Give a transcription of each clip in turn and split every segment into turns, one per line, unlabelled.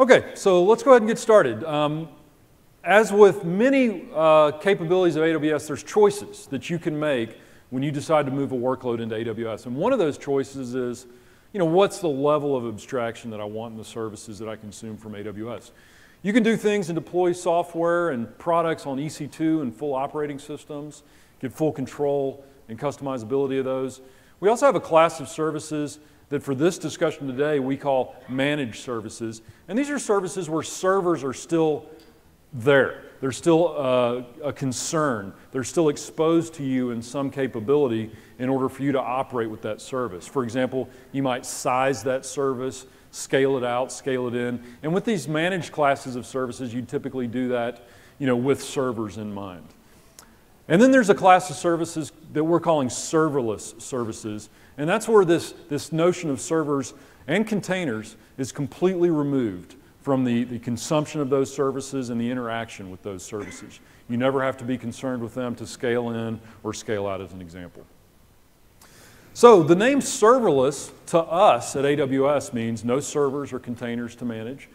Okay, so let's go ahead and get started. Um, as with many uh, capabilities of AWS, there's choices that you can make when you decide to move a workload into AWS. And one of those choices is, you know, what's the level of abstraction that I want in the services that I consume from AWS? You can do things and deploy software and products on EC2 and full operating systems, get full control and customizability of those. We also have a class of services that for this discussion today we call managed services. And these are services where servers are still there. They're still uh, a concern. They're still exposed to you in some capability in order for you to operate with that service. For example, you might size that service, scale it out, scale it in. And with these managed classes of services, you typically do that you know, with servers in mind. And then there's a class of services that we're calling serverless services. And that's where this, this notion of servers and containers is completely removed from the, the consumption of those services and the interaction with those services. You never have to be concerned with them to scale in or scale out as an example. So the name serverless to us at AWS means no servers or containers to manage.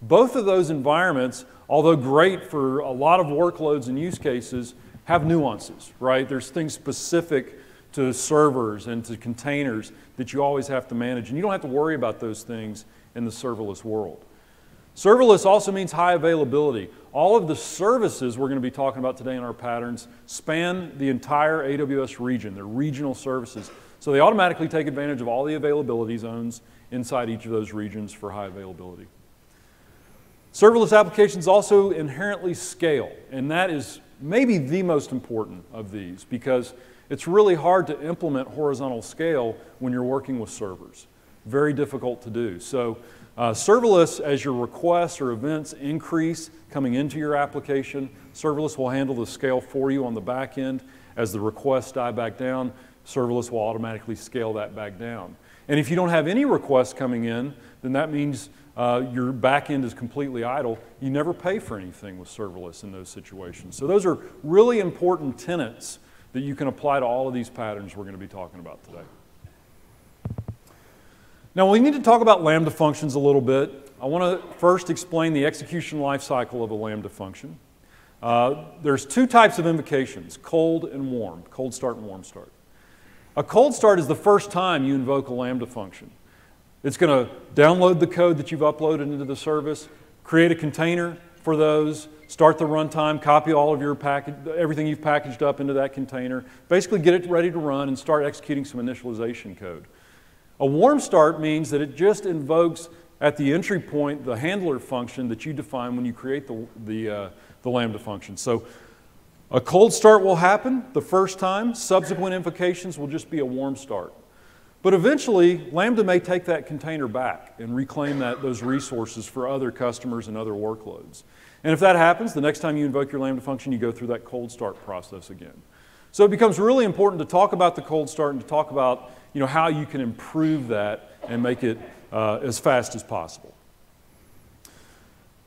Both of those environments, although great for a lot of workloads and use cases, have nuances, right? There's things specific to servers and to containers that you always have to manage. And you don't have to worry about those things in the serverless world. Serverless also means high availability. All of the services we're going to be talking about today in our patterns span the entire AWS region. They're regional services. So they automatically take advantage of all the availability zones inside each of those regions for high availability. Serverless applications also inherently scale, and that is maybe the most important of these because it's really hard to implement horizontal scale when you're working with servers. Very difficult to do. So uh, serverless, as your requests or events increase coming into your application, serverless will handle the scale for you on the back end. As the requests die back down, serverless will automatically scale that back down. And if you don't have any requests coming in, then that means uh, your back end is completely idle. You never pay for anything with serverless in those situations. So those are really important tenets that you can apply to all of these patterns we're going to be talking about today. Now, we need to talk about Lambda functions a little bit. I want to first explain the execution lifecycle of a Lambda function. Uh, there's two types of invocations, cold and warm, cold start and warm start. A cold start is the first time you invoke a Lambda function. It's going to download the code that you've uploaded into the service, create a container for those, start the runtime, copy all of your package, everything you've packaged up into that container, basically get it ready to run and start executing some initialization code. A warm start means that it just invokes at the entry point the handler function that you define when you create the, the, uh, the Lambda function. So a cold start will happen the first time, subsequent invocations will just be a warm start. But eventually, Lambda may take that container back and reclaim that, those resources for other customers and other workloads. And if that happens, the next time you invoke your Lambda function, you go through that cold start process again. So it becomes really important to talk about the cold start and to talk about you know, how you can improve that and make it uh, as fast as possible.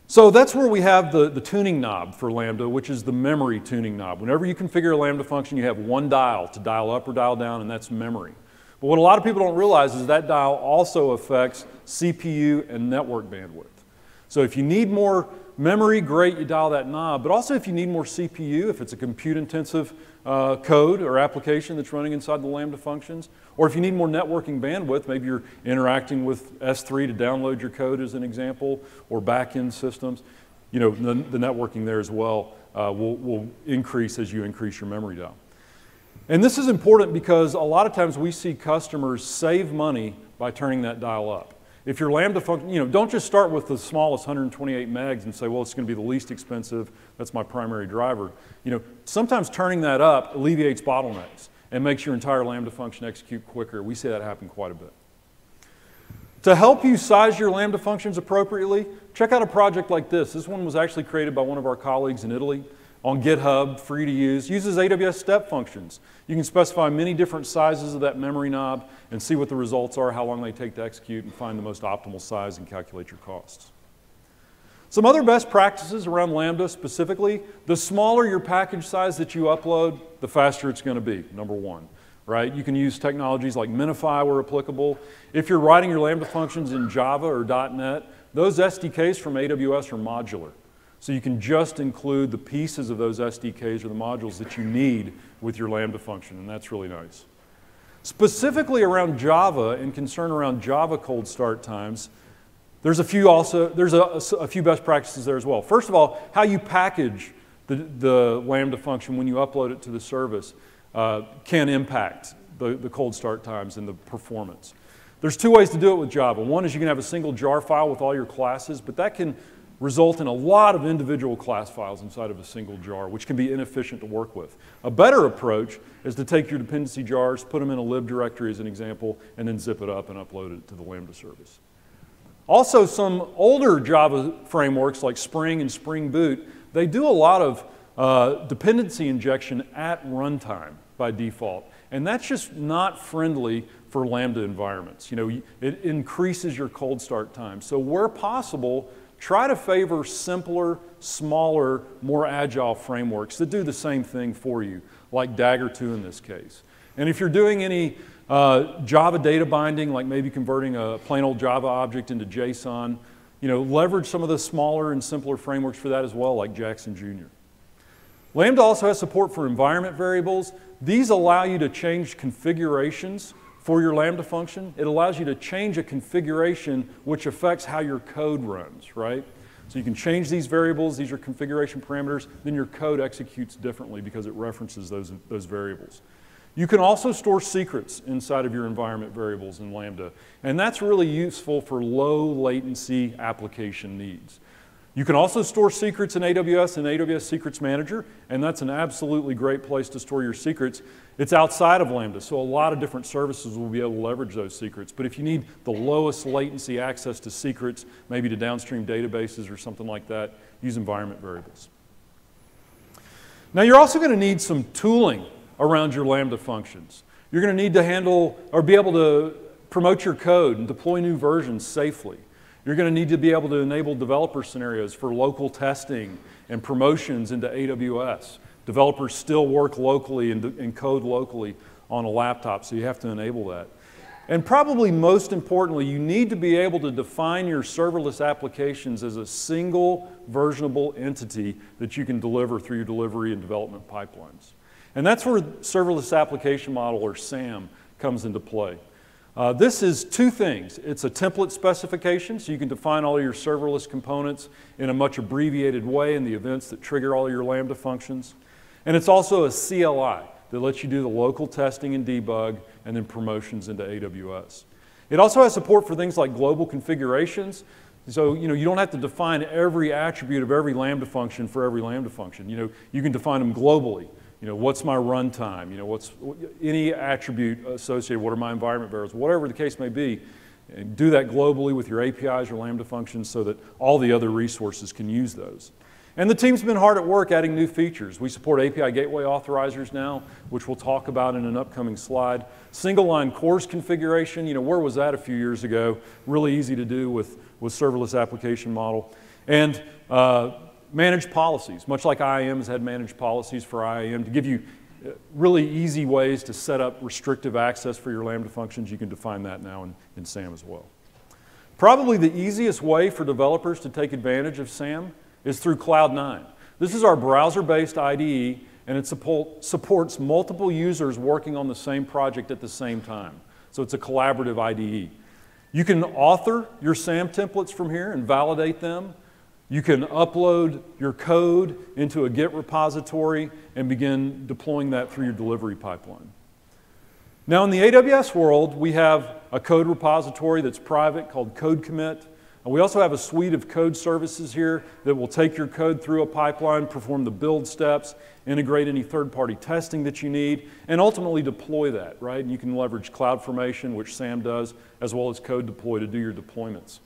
So that's where we have the, the tuning knob for Lambda, which is the memory tuning knob. Whenever you configure a Lambda function, you have one dial to dial up or dial down, and that's memory. But what a lot of people don't realize is that dial also affects CPU and network bandwidth. So if you need more memory, great, you dial that knob. But also if you need more CPU, if it's a compute intensive uh, code or application that's running inside the Lambda functions, or if you need more networking bandwidth, maybe you're interacting with S3 to download your code as an example, or backend systems, you know, the, the networking there as well uh, will, will increase as you increase your memory dial. And this is important because a lot of times we see customers save money by turning that dial up. If your Lambda function, you know, don't just start with the smallest 128 megs and say, well, it's going to be the least expensive, that's my primary driver. You know, sometimes turning that up alleviates bottlenecks and makes your entire Lambda function execute quicker. We see that happen quite a bit. To help you size your Lambda functions appropriately, check out a project like this. This one was actually created by one of our colleagues in Italy on GitHub, free to use, uses AWS step functions. You can specify many different sizes of that memory knob and see what the results are, how long they take to execute, and find the most optimal size and calculate your costs. Some other best practices around Lambda specifically, the smaller your package size that you upload, the faster it's going to be, number one. Right? You can use technologies like Minify where applicable. If you're writing your Lambda functions in Java or .NET, those SDKs from AWS are modular. So you can just include the pieces of those SDKs or the modules that you need with your Lambda function, and that's really nice. Specifically around Java and concern around Java cold start times, there's a few also, there's a, a, few best practices there as well. First of all, how you package the, the Lambda function when you upload it to the service uh, can impact the, the cold start times and the performance. There's two ways to do it with Java. One is you can have a single jar file with all your classes, but that can result in a lot of individual class files inside of a single jar, which can be inefficient to work with. A better approach is to take your dependency jars, put them in a lib directory as an example, and then zip it up and upload it to the Lambda service. Also, some older Java frameworks like Spring and Spring Boot, they do a lot of uh, dependency injection at runtime by default. And that's just not friendly for Lambda environments. You know, it increases your cold start time. So where possible, try to favor simpler, smaller, more agile frameworks that do the same thing for you, like Dagger 2 in this case. And if you're doing any uh, Java data binding, like maybe converting a plain old Java object into JSON, you know, leverage some of the smaller and simpler frameworks for that as well, like Jackson Jr. Lambda also has support for environment variables. These allow you to change configurations for your Lambda function. It allows you to change a configuration which affects how your code runs, right? So you can change these variables, these are configuration parameters, then your code executes differently because it references those, those variables. You can also store secrets inside of your environment variables in Lambda, and that's really useful for low latency application needs. You can also store secrets in AWS and AWS Secrets Manager, and that's an absolutely great place to store your secrets. It's outside of Lambda, so a lot of different services will be able to leverage those secrets. But if you need the lowest latency access to secrets, maybe to downstream databases or something like that, use environment variables. Now you're also going to need some tooling around your Lambda functions. You're going to need to handle or be able to promote your code and deploy new versions safely. You're going to need to be able to enable developer scenarios for local testing and promotions into AWS. Developers still work locally and, and code locally on a laptop, so you have to enable that. And probably most importantly, you need to be able to define your serverless applications as a single versionable entity that you can deliver through your delivery and development pipelines. And that's where serverless application model, or SAM, comes into play. Uh, this is two things. It's a template specification, so you can define all your serverless components in a much abbreviated way in the events that trigger all your Lambda functions. And it's also a CLI that lets you do the local testing and debug and then promotions into AWS. It also has support for things like global configurations. So, you know, you don't have to define every attribute of every Lambda function for every Lambda function. You know, you can define them globally. You know, what's my runtime? You know, what's any attribute associated, what are my environment variables, whatever the case may be. And do that globally with your APIs or Lambda functions so that all the other resources can use those. And the team's been hard at work adding new features. We support API gateway authorizers now, which we'll talk about in an upcoming slide. Single line CORS configuration, you know, where was that a few years ago? Really easy to do with, with serverless application model. And uh, managed policies, much like IAM has had managed policies for IAM to give you uh, really easy ways to set up restrictive access for your Lambda functions. You can define that now in, in SAM as well. Probably the easiest way for developers to take advantage of SAM is through Cloud9. This is our browser-based IDE, and it support, supports multiple users working on the same project at the same time. So it's a collaborative IDE. You can author your SAM templates from here and validate them. You can upload your code into a Git repository and begin deploying that through your delivery pipeline. Now, in the AWS world, we have a code repository that's private called Code Commit. And we also have a suite of code services here that will take your code through a pipeline, perform the build steps, integrate any third-party testing that you need, and ultimately deploy that, right? And you can leverage CloudFormation, which SAM does, as well as Code Deploy to do your deployments.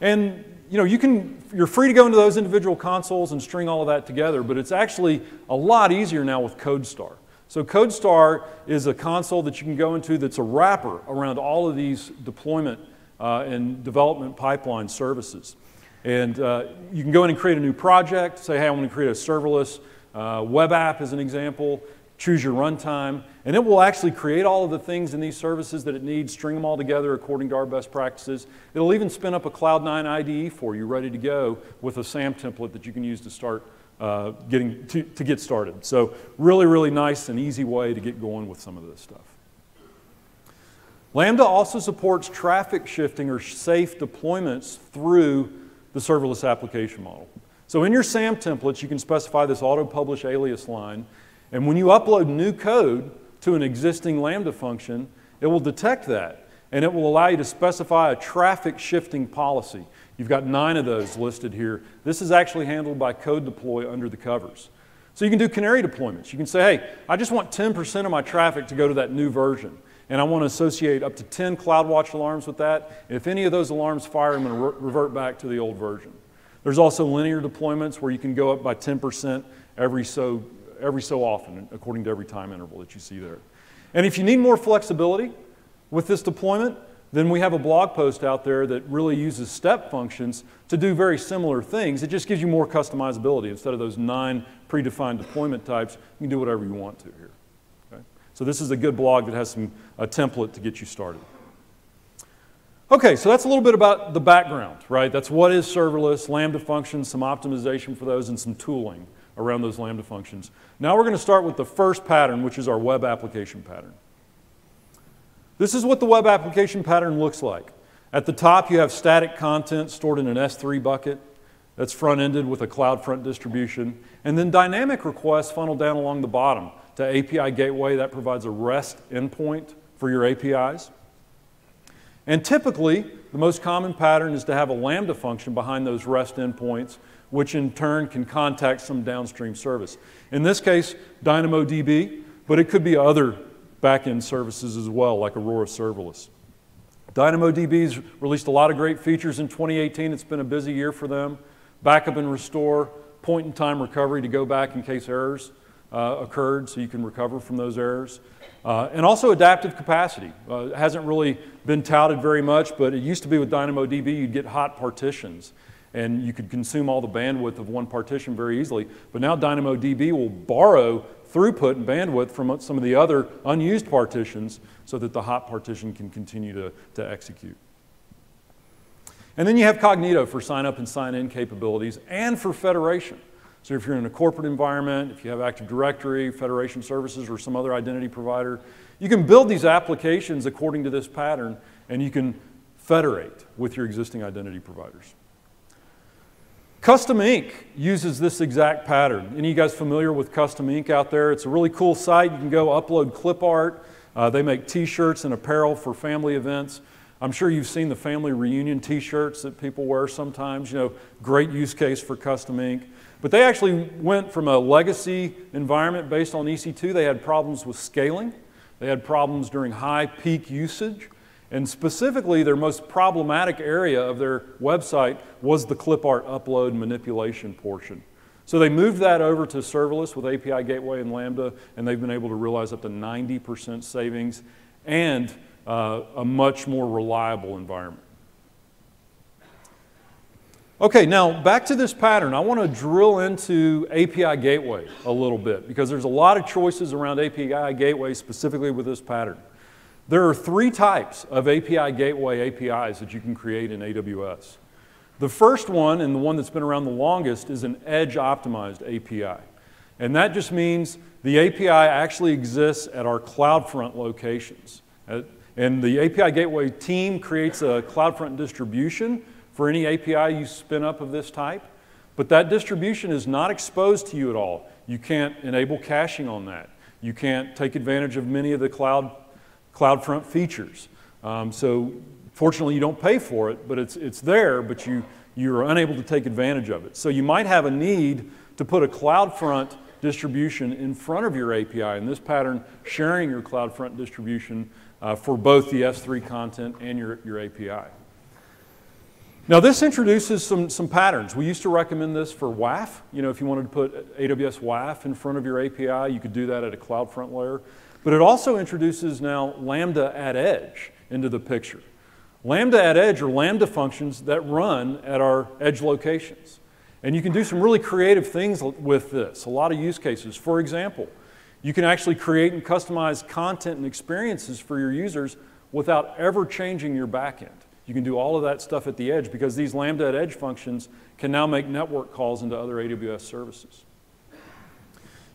And you know, you can, you're free to go into those individual consoles and string all of that together, but it's actually a lot easier now with CodeStar. So CodeStar is a console that you can go into that's a wrapper around all of these deployment uh, and development pipeline services. And uh, you can go in and create a new project, say, hey, I want to create a serverless uh, web app as an example, choose your runtime, and it will actually create all of the things in these services that it needs, string them all together according to our best practices. It'll even spin up a Cloud9 IDE for you, ready to go with a SAM template that you can use to start uh, getting to, to get started. So really, really nice and easy way to get going with some of this stuff. Lambda also supports traffic shifting or safe deployments through the serverless application model. So in your SAM templates, you can specify this auto-publish alias line, and when you upload new code to an existing Lambda function, it will detect that, and it will allow you to specify a traffic shifting policy. You've got nine of those listed here. This is actually handled by code deploy under the covers. So you can do canary deployments. You can say, hey, I just want 10% of my traffic to go to that new version and I want to associate up to 10 CloudWatch alarms with that. And If any of those alarms fire, I'm going to re revert back to the old version. There's also linear deployments where you can go up by 10% every so, every so often, according to every time interval that you see there. And if you need more flexibility with this deployment, then we have a blog post out there that really uses step functions to do very similar things. It just gives you more customizability. Instead of those nine predefined deployment types, you can do whatever you want to here. So this is a good blog that has some, a template to get you started. Okay, so that's a little bit about the background, right? That's what is serverless, Lambda functions, some optimization for those, and some tooling around those Lambda functions. Now we're going to start with the first pattern, which is our web application pattern. This is what the web application pattern looks like. At the top, you have static content stored in an S3 bucket that's front-ended with a CloudFront distribution, and then dynamic requests funnel down along the bottom to API Gateway. That provides a REST endpoint for your APIs. And typically, the most common pattern is to have a Lambda function behind those REST endpoints, which in turn can contact some downstream service. In this case, DynamoDB, but it could be other backend services as well, like Aurora Serverless. DynamoDB's released a lot of great features in 2018. It's been a busy year for them. Backup and restore, point in time recovery to go back in case errors uh, occurred so you can recover from those errors. Uh, and also adaptive capacity. Uh, hasn't really been touted very much, but it used to be with DynamoDB, you'd get hot partitions and you could consume all the bandwidth of one partition very easily. But now DynamoDB will borrow throughput and bandwidth from some of the other unused partitions so that the hot partition can continue to, to execute. And then you have Cognito for sign up and sign in capabilities and for federation. So if you're in a corporate environment, if you have Active Directory, Federation Services, or some other identity provider, you can build these applications according to this pattern, and you can federate with your existing identity providers. Custom Ink uses this exact pattern. Any of you guys familiar with Custom Ink out there? It's a really cool site. You can go upload clip art. Uh, they make t-shirts and apparel for family events. I'm sure you've seen the family reunion t-shirts that people wear sometimes. You know, great use case for Custom Ink. But they actually went from a legacy environment based on EC2. They had problems with scaling. They had problems during high peak usage. And specifically, their most problematic area of their website was the clip art upload manipulation portion. So they moved that over to serverless with API Gateway and Lambda, and they've been able to realize up to 90% savings and uh, a much more reliable environment. Okay, now back to this pattern. I want to drill into API Gateway a little bit because there's a lot of choices around API Gateway specifically with this pattern. There are three types of API Gateway APIs that you can create in AWS. The first one, and the one that's been around the longest, is an edge optimized API. And that just means the API actually exists at our CloudFront locations. And the API Gateway team creates a CloudFront distribution for any API you spin up of this type, but that distribution is not exposed to you at all. You can't enable caching on that. You can't take advantage of many of the cloud, CloudFront features. Um, so fortunately, you don't pay for it, but it's, it's there, but you, you're unable to take advantage of it. So you might have a need to put a CloudFront distribution in front of your API. In this pattern, sharing your CloudFront distribution uh, for both the S3 content and your, your API. Now this introduces some, some patterns. We used to recommend this for WAF. You know, if you wanted to put AWS WAF in front of your API, you could do that at a CloudFront layer. But it also introduces now Lambda at edge into the picture. Lambda at edge are Lambda functions that run at our edge locations. And you can do some really creative things with this, a lot of use cases. For example, You can actually create and customize content and experiences for your users without ever changing your backend. You can do all of that stuff at the edge because these Lambda at Edge functions can now make network calls into other AWS services.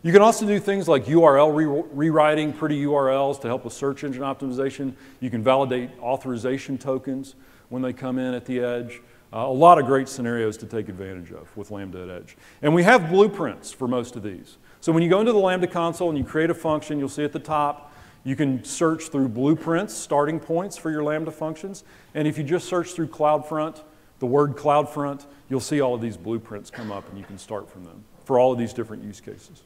You can also do things like URL re rewriting pretty URLs to help with search engine optimization. You can validate authorization tokens when they come in at the edge. Uh, a lot of great scenarios to take advantage of with Lambda at Edge. And we have blueprints for most of these. So when you go into the Lambda console and you create a function, you'll see at the top, you can search through blueprints, starting points for your Lambda functions. And if you just search through CloudFront, the word CloudFront, you'll see all of these blueprints come up and you can start from them for all of these different use cases.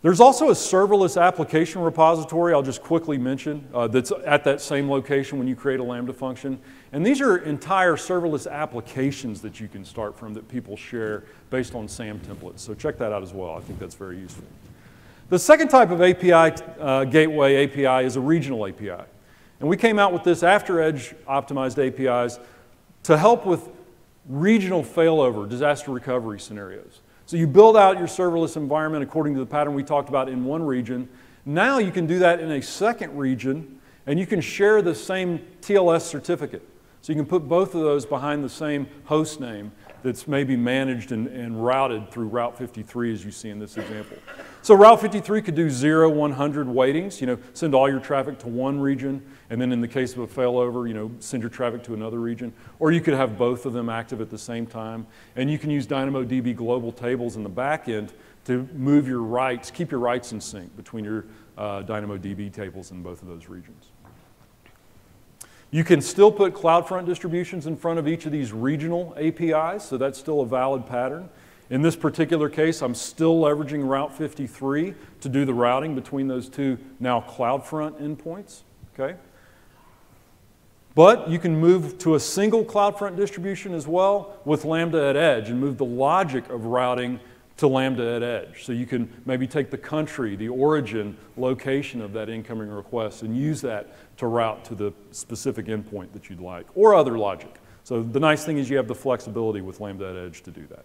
There's also a serverless application repository I'll just quickly mention uh, that's at that same location when you create a Lambda function. And these are entire serverless applications that you can start from that people share based on SAM templates. So check that out as well. I think that's very useful. The second type of API uh, gateway API is a regional API. And we came out with this after Edge optimized APIs to help with regional failover disaster recovery scenarios. So you build out your serverless environment according to the pattern we talked about in one region. Now you can do that in a second region, and you can share the same TLS certificate. So you can put both of those behind the same host name that's maybe managed and, and routed through Route 53 as you see in this example. So Route 53 could do 0, 100 weightings, you know, send all your traffic to one region, and then in the case of a failover, you know, send your traffic to another region. Or you could have both of them active at the same time. And you can use DynamoDB global tables in the back end to move your writes, keep your writes in sync between your uh, DynamoDB tables in both of those regions. You can still put CloudFront distributions in front of each of these regional APIs, so that's still a valid pattern. In this particular case, I'm still leveraging Route 53 to do the routing between those two now CloudFront endpoints, okay? But you can move to a single CloudFront distribution as well with Lambda at Edge and move the logic of routing to Lambda at Edge. So you can maybe take the country, the origin location of that incoming request and use that to route to the specific endpoint that you'd like or other logic. So the nice thing is you have the flexibility with Lambda at Edge to do that.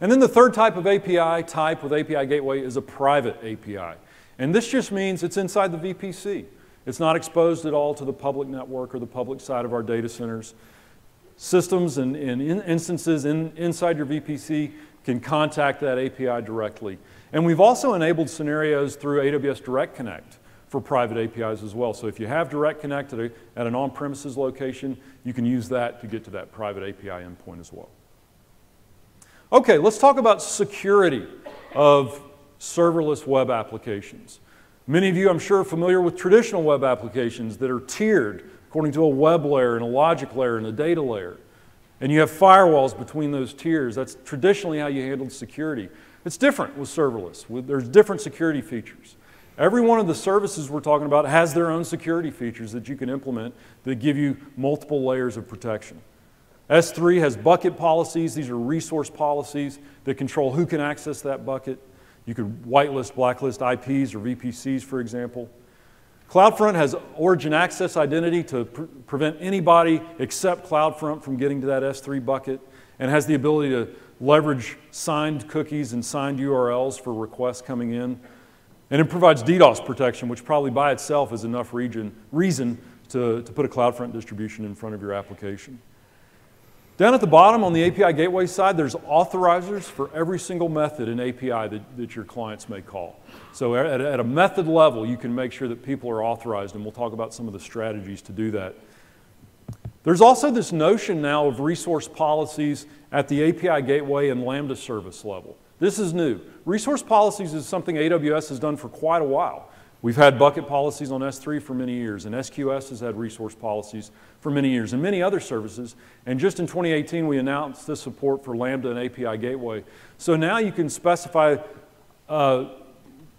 And then the third type of API type with API Gateway is a private API. And this just means it's inside the VPC. It's not exposed at all to the public network or the public side of our data centers. Systems and, and in instances in, inside your VPC can contact that API directly. And we've also enabled scenarios through AWS Direct Connect for private APIs as well. So if you have Direct Connect at, a, at an on-premises location, you can use that to get to that private API endpoint as well. Okay, let's talk about security of serverless web applications. Many of you, I'm sure, are familiar with traditional web applications that are tiered according to a web layer and a logic layer and a data layer. And you have firewalls between those tiers. That's traditionally how you handled security. It's different with serverless. There's different security features. Every one of the services we're talking about has their own security features that you can implement that give you multiple layers of protection. S3 has bucket policies. These are resource policies that control who can access that bucket. You could whitelist, blacklist IPs or VPCs, for example. CloudFront has origin access identity to pre prevent anybody except CloudFront from getting to that S3 bucket and has the ability to leverage signed cookies and signed URLs for requests coming in. And it provides DDoS protection, which probably by itself is enough region, reason to, to put a CloudFront distribution in front of your application. Down at the bottom on the API gateway side, there's authorizers for every single method in API that, that your clients may call. So at, at a method level, you can make sure that people are authorized, and we'll talk about some of the strategies to do that. There's also this notion now of resource policies at the API gateway and Lambda service level. This is new. Resource policies is something AWS has done for quite a while. We've had bucket policies on S3 for many years, and SQS has had resource policies for many years, and many other services. And just in 2018, we announced this support for Lambda and API Gateway. So now you can specify uh,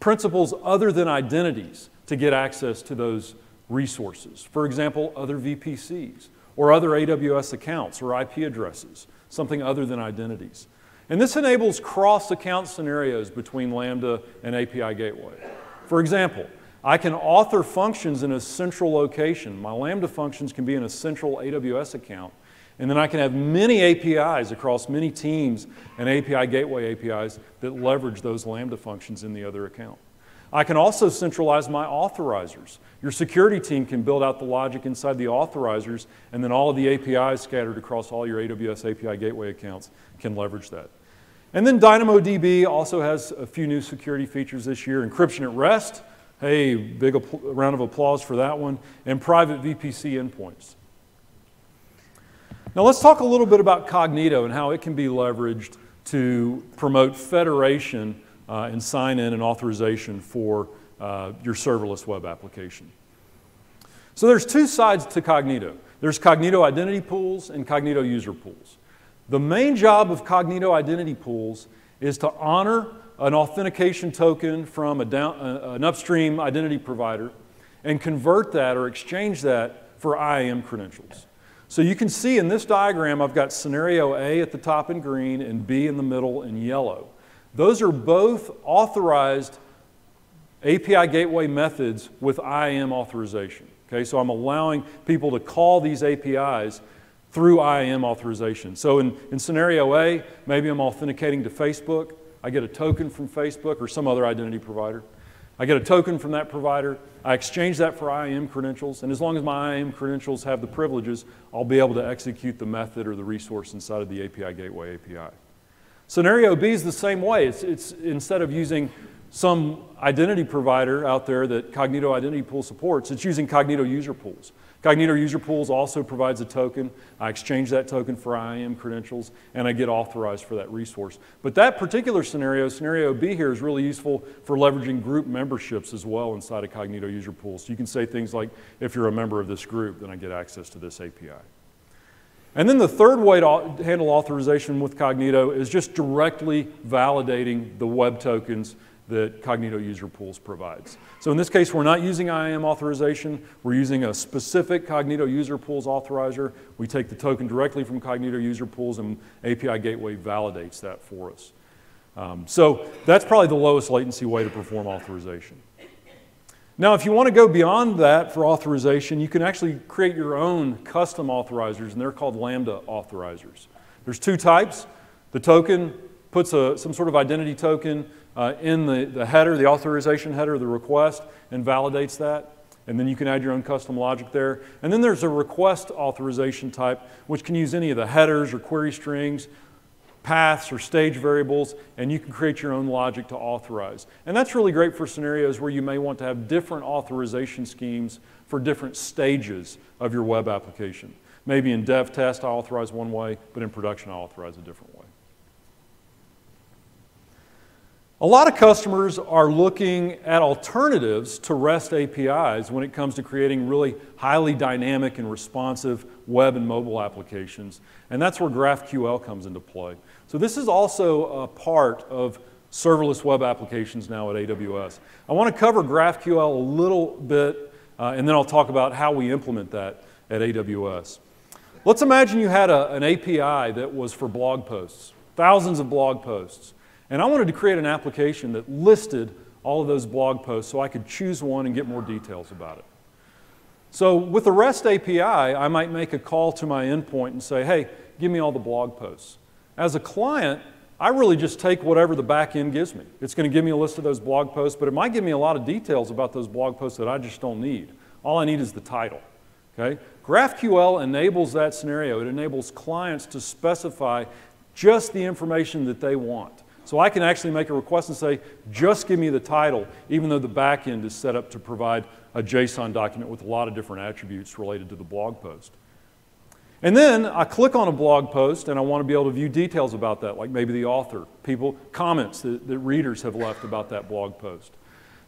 principals other than identities to get access to those resources. For example, other VPCs, or other AWS accounts or IP addresses, something other than identities. And this enables cross account scenarios between Lambda and API Gateway. For example, I can author functions in a central location. My Lambda functions can be in a central AWS account. And then I can have many APIs across many teams and API gateway APIs that leverage those Lambda functions in the other account. I can also centralize my authorizers. Your security team can build out the logic inside the authorizers, and then all of the APIs scattered across all your AWS API gateway accounts can leverage that. And then DynamoDB also has a few new security features this year. Encryption at rest, hey, big round of applause for that one, and private VPC endpoints. Now let's talk a little bit about Cognito and how it can be leveraged to promote federation uh, and sign in and authorization for uh, your serverless web application. So there's two sides to Cognito. There's Cognito identity pools and Cognito user pools. The main job of Cognito identity pools is to honor an authentication token from down, uh, an upstream identity provider and convert that or exchange that for IAM credentials. So you can see in this diagram, I've got scenario A at the top in green and B in the middle in yellow. Those are both authorized API gateway methods with IAM authorization. Okay, so I'm allowing people to call these APIs through IAM authorization. So in, in scenario A, maybe I'm authenticating to Facebook. I get a token from Facebook or some other identity provider. I get a token from that provider. I exchange that for IAM credentials. And as long as my IAM credentials have the privileges, I'll be able to execute the method or the resource inside of the API Gateway API. Scenario B is the same way. It's, it's instead of using some identity provider out there that Cognito Identity Pool supports, it's using Cognito user pools. Cognito user pools also provides a token. I exchange that token for IAM credentials and I get authorized for that resource. But that particular scenario, scenario B here, is really useful for leveraging group memberships as well inside of Cognito user pools. So you can say things like, if you're a member of this group, then I get access to this API. And then the third way to handle authorization with Cognito is just directly validating the web tokens that Cognito User Pools provides. So in this case, we're not using IAM authorization. We're using a specific Cognito User Pools authorizer. We take the token directly from Cognito User Pools and API Gateway validates that for us. Um, so that's probably the lowest latency way to perform authorization. Now, if you want to go beyond that for authorization, you can actually create your own custom authorizers, and they're called Lambda authorizers. There's two types. The token puts a, some sort of identity token uh, in the, the header, the authorization header, the request, and validates that. And then you can add your own custom logic there. And then there's a request authorization type, which can use any of the headers or query strings paths or stage variables, and you can create your own logic to authorize. And that's really great for scenarios where you may want to have different authorization schemes for different stages of your web application. Maybe in dev test, I authorize one way, but in production, I authorize a different way. A lot of customers are looking at alternatives to REST APIs when it comes to creating really highly dynamic and responsive web and mobile applications. And that's where GraphQL comes into play. So this is also a part of serverless web applications now at AWS. I want to cover GraphQL a little bit, uh, and then I'll talk about how we implement that at AWS. Let's imagine you had a, an API that was for blog posts, thousands of blog posts. And I wanted to create an application that listed all of those blog posts so I could choose one and get more details about it. So with the REST API, I might make a call to my endpoint and say, hey, give me all the blog posts. As a client, I really just take whatever the back end gives me. It's going to give me a list of those blog posts, but it might give me a lot of details about those blog posts that I just don't need. All I need is the title. Okay? GraphQL enables that scenario. It enables clients to specify just the information that they want. So I can actually make a request and say, just give me the title, even though the backend is set up to provide a JSON document with a lot of different attributes related to the blog post. And then I click on a blog post and I want to be able to view details about that, like maybe the author, people, comments that, that readers have left about that blog post.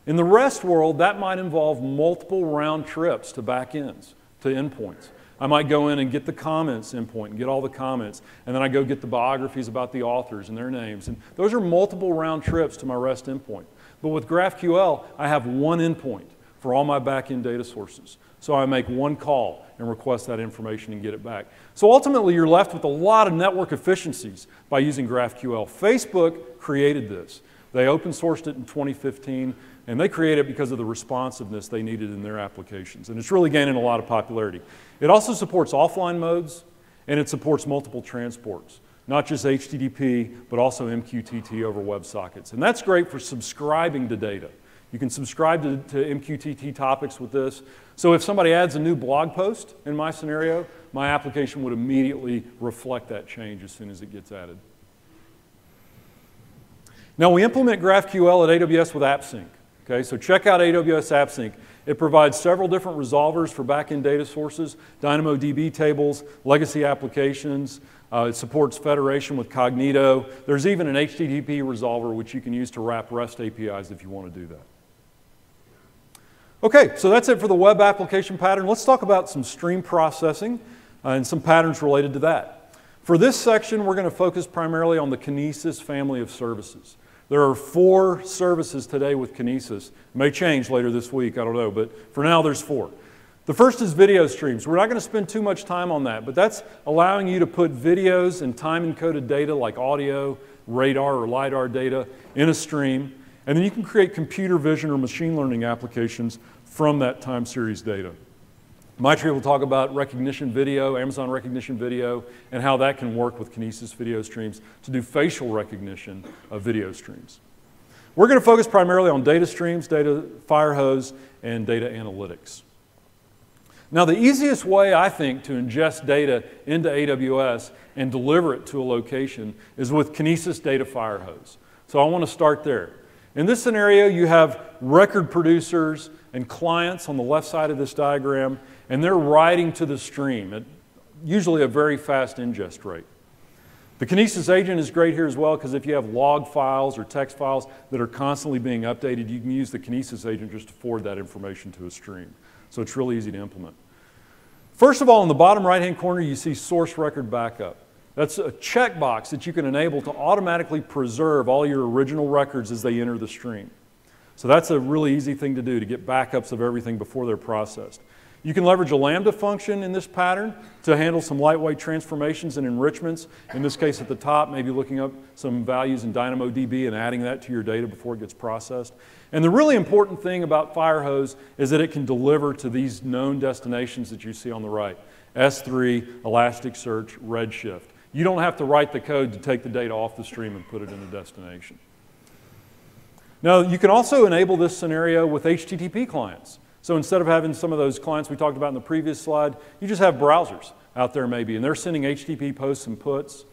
In the REST world, that might involve multiple round trips to backends, to endpoints. I might go in and get the comments endpoint and get all the comments, and then I go get the biographies about the authors and their names. And those are multiple round trips to my REST endpoint. But with GraphQL, I have one endpoint for all my backend data sources. So I make one call and request that information and get it back. So ultimately, you're left with a lot of network efficiencies by using GraphQL. Facebook created this. They open sourced it in 2015. And they created it because of the responsiveness they needed in their applications. And it's really gaining a lot of popularity. It also supports offline modes. And it supports multiple transports, not just HTTP, but also MQTT over WebSockets. And that's great for subscribing to data. You can subscribe to, to MQTT topics with this. So if somebody adds a new blog post in my scenario, my application would immediately reflect that change as soon as it gets added. Now we implement GraphQL at AWS with AppSync. Okay, so check out AWS AppSync. It provides several different resolvers for backend data sources, DynamoDB tables, legacy applications. Uh, it supports federation with Cognito. There's even an HTTP resolver which you can use to wrap REST APIs if you want to do that. Okay, so that's it for the web application pattern. Let's talk about some stream processing and some patterns related to that. For this section, we're going to focus primarily on the Kinesis family of services. There are four services today with Kinesis. It may change later this week, I don't know, but for now there's four. The first is video streams. We're not going to spend too much time on that, but that's allowing you to put videos and time encoded data like audio, radar, or LiDAR data in a stream, and then you can create computer vision or machine learning applications from that time series data. Maitri will talk about Rekognition video, Amazon Rekognition video, and how that can work with Kinesis video streams to do facial recognition of video streams. We're going to focus primarily on data streams, data firehose, and data analytics. Now, the easiest way, I think, to ingest data into AWS and deliver it to a location is with Kinesis Data Firehose. So I want to start there. In this scenario, you have record producers and clients on the left side of this diagram, and they're writing to the stream at usually a very fast ingest rate. The Kinesis agent is great here as well because if you have log files or text files that are constantly being updated, you can use the Kinesis agent just to forward that information to a stream. So it's really easy to implement. First of all, in the bottom right-hand corner, you see source record backup. That's a checkbox that you can enable to automatically preserve all your original records as they enter the stream. So that's a really easy thing to do to get backups of everything before they're processed. You can leverage a Lambda function in this pattern to handle some lightweight transformations and enrichments. In this case at the top, maybe looking up some values in DynamoDB and adding that to your data before it gets processed. And the really important thing about Firehose is that it can deliver to these known destinations that you see on the right. S3, Elasticsearch, Redshift. You don't have to write the code to take the data off the stream and put it in the destination. Now, you can also enable this scenario with HTTP clients. So instead of having some of those clients we talked about in the previous slide, you just have browsers out there maybe, and they're sending HTTP posts and puts.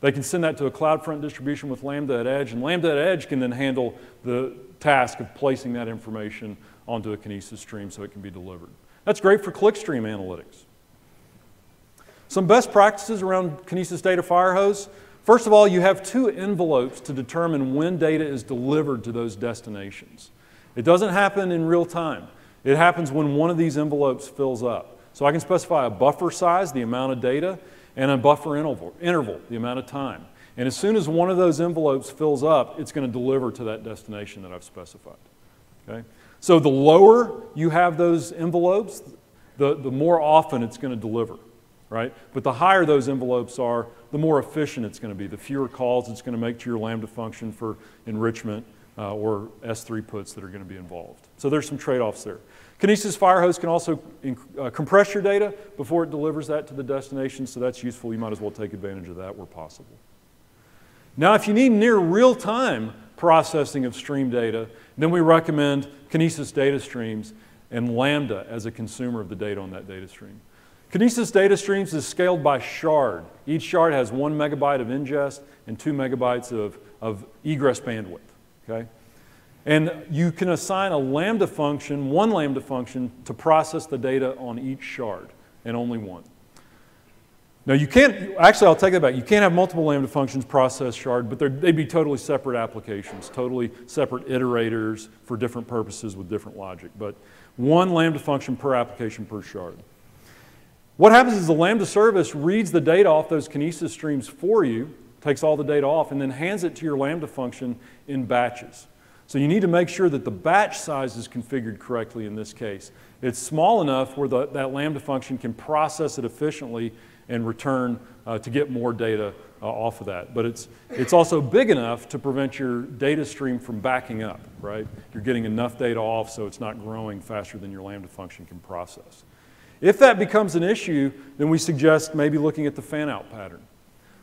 They can send that to a CloudFront distribution with Lambda at Edge, and Lambda at Edge can then handle the task of placing that information onto a Kinesis stream so it can be delivered. That's great for clickstream analytics. Some best practices around Kinesis Data Firehose. First of all, you have two envelopes to determine when data is delivered to those destinations. It doesn't happen in real time. It happens when one of these envelopes fills up. So I can specify a buffer size, the amount of data, and a buffer interval, interval the amount of time. And as soon as one of those envelopes fills up, it's going to deliver to that destination that I've specified. Okay? So the lower you have those envelopes, the, the more often it's going to deliver right? But the higher those envelopes are, the more efficient it's going to be. The fewer calls it's going to make to your Lambda function for enrichment uh, or S3 puts that are going to be involved. So there's some trade-offs there. Kinesis Firehose can also uh, compress your data before it delivers that to the destination, so that's useful. You might as well take advantage of that where possible. Now, if you need near real-time processing of stream data, then we recommend Kinesis data streams and Lambda as a consumer of the data on that data stream. Kinesis data streams is scaled by shard. Each shard has one megabyte of ingest and two megabytes of, of egress bandwidth. Okay? And you can assign a Lambda function, one Lambda function, to process the data on each shard, and only one. Now you can't, actually I'll take that back. You can't have multiple Lambda functions process shard, but they'd be totally separate applications, totally separate iterators for different purposes with different logic. But one Lambda function per application per shard. What happens is the Lambda service reads the data off those Kinesis streams for you, takes all the data off, and then hands it to your Lambda function in batches. So you need to make sure that the batch size is configured correctly in this case. It's small enough where the, that Lambda function can process it efficiently and return uh, to get more data uh, off of that. But it's, it's also big enough to prevent your data stream from backing up, right? You're getting enough data off so it's not growing faster than your Lambda function can process. If that becomes an issue, then we suggest maybe looking at the fan out pattern.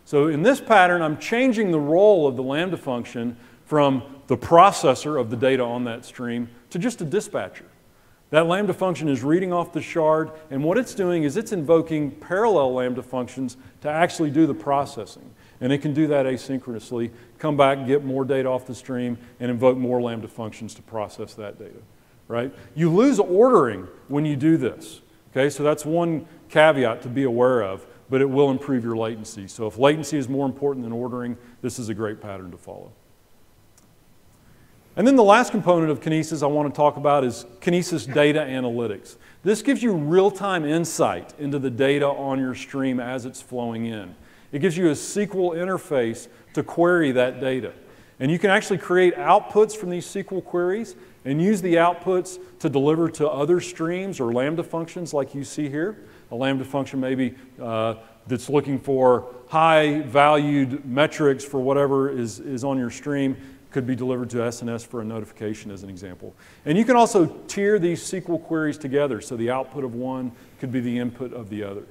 So in this pattern, I'm changing the role of the Lambda function from the processor of the data on that stream to just a dispatcher. That Lambda function is reading off the shard, and what it's doing is it's invoking parallel Lambda functions to actually do the processing. And it can do that asynchronously, come back, get more data off the stream, and invoke more Lambda functions to process that data, right? You lose ordering when you do this, okay? So that's one caveat to be aware of, but it will improve your latency. So if latency is more important than ordering, this is a great pattern to follow. And then the last component of Kinesis I want to talk about is Kinesis Data Analytics. This gives you real-time insight into the data on your stream as it's flowing in. It gives you a SQL interface to query that data. And you can actually create outputs from these SQL queries and use the outputs to deliver to other streams or Lambda functions like you see here. A Lambda function maybe uh, that's looking for high valued metrics for whatever is, is on your stream could be delivered to SNS for a notification as an example. And you can also tier these SQL queries together, so the output of one could be the input of the other.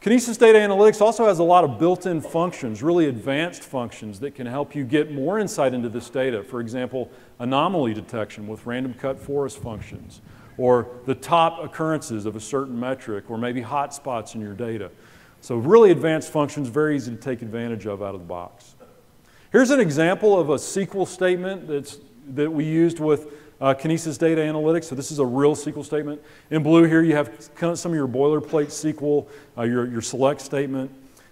Kinesis Data Analytics also has a lot of built-in functions, really advanced functions that can help you get more insight into this data. For example, anomaly detection with random cut forest functions, or the top occurrences of a certain metric, or maybe hotspots in your data. So really advanced functions, very easy to take advantage of out of the box. Here's an example of a SQL statement that's, that we used with uh, Kinesis Data Analytics. So this is a real SQL statement. In blue here, you have some of your boilerplate SQL, uh, your, your select statement.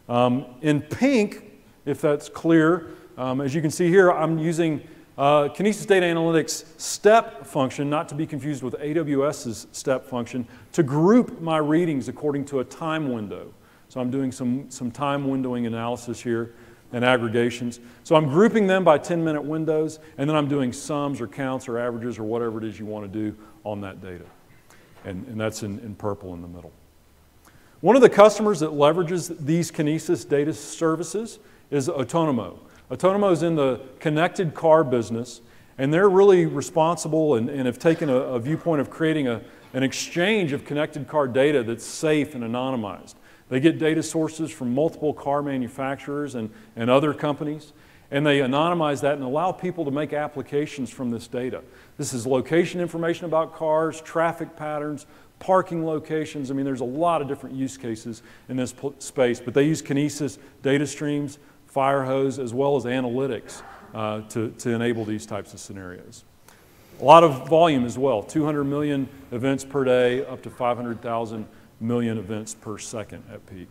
Um, in pink, if that's clear, um, as you can see here, I'm using uh, Kinesis Data Analytics step function, not to be confused with AWS's step function, to group my readings according to a time window. So I'm doing some, some time windowing analysis here and aggregations. So I'm grouping them by 10 minute windows, and then I'm doing sums or counts or averages or whatever it is you want to do on that data. And, and that's in, in purple in the middle. One of the customers that leverages these Kinesis data services is Otonomo. Otonomo is in the connected car business, and they're really responsible and, and have taken a, a viewpoint of creating a, an exchange of connected car data that's safe and anonymized. They get data sources from multiple car manufacturers and, and other companies, and they anonymize that and allow people to make applications from this data. This is location information about cars, traffic patterns, parking locations. I mean, there's a lot of different use cases in this space, but they use Kinesis data streams, Firehose, as well as analytics uh, to, to enable these types of scenarios. A lot of volume as well 200 million events per day, up to 500,000 million events per second at peak.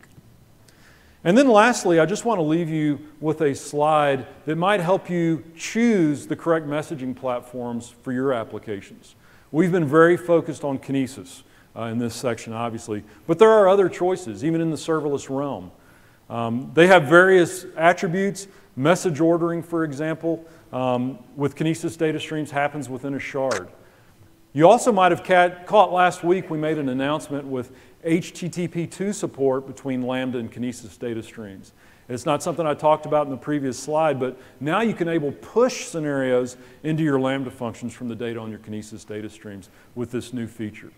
And then lastly, I just want to leave you with a slide that might help you choose the correct messaging platforms for your applications. We've been very focused on Kinesis uh, in this section, obviously, but there are other choices, even in the serverless realm. Um, they have various attributes. Message ordering, for example, um, with Kinesis data streams happens within a shard. You also might have caught last week we made an announcement with HTTP2 support between Lambda and Kinesis data streams. It's not something I talked about in the previous slide, but now you can enable push scenarios into your Lambda functions from the data on your Kinesis data streams with this new feature.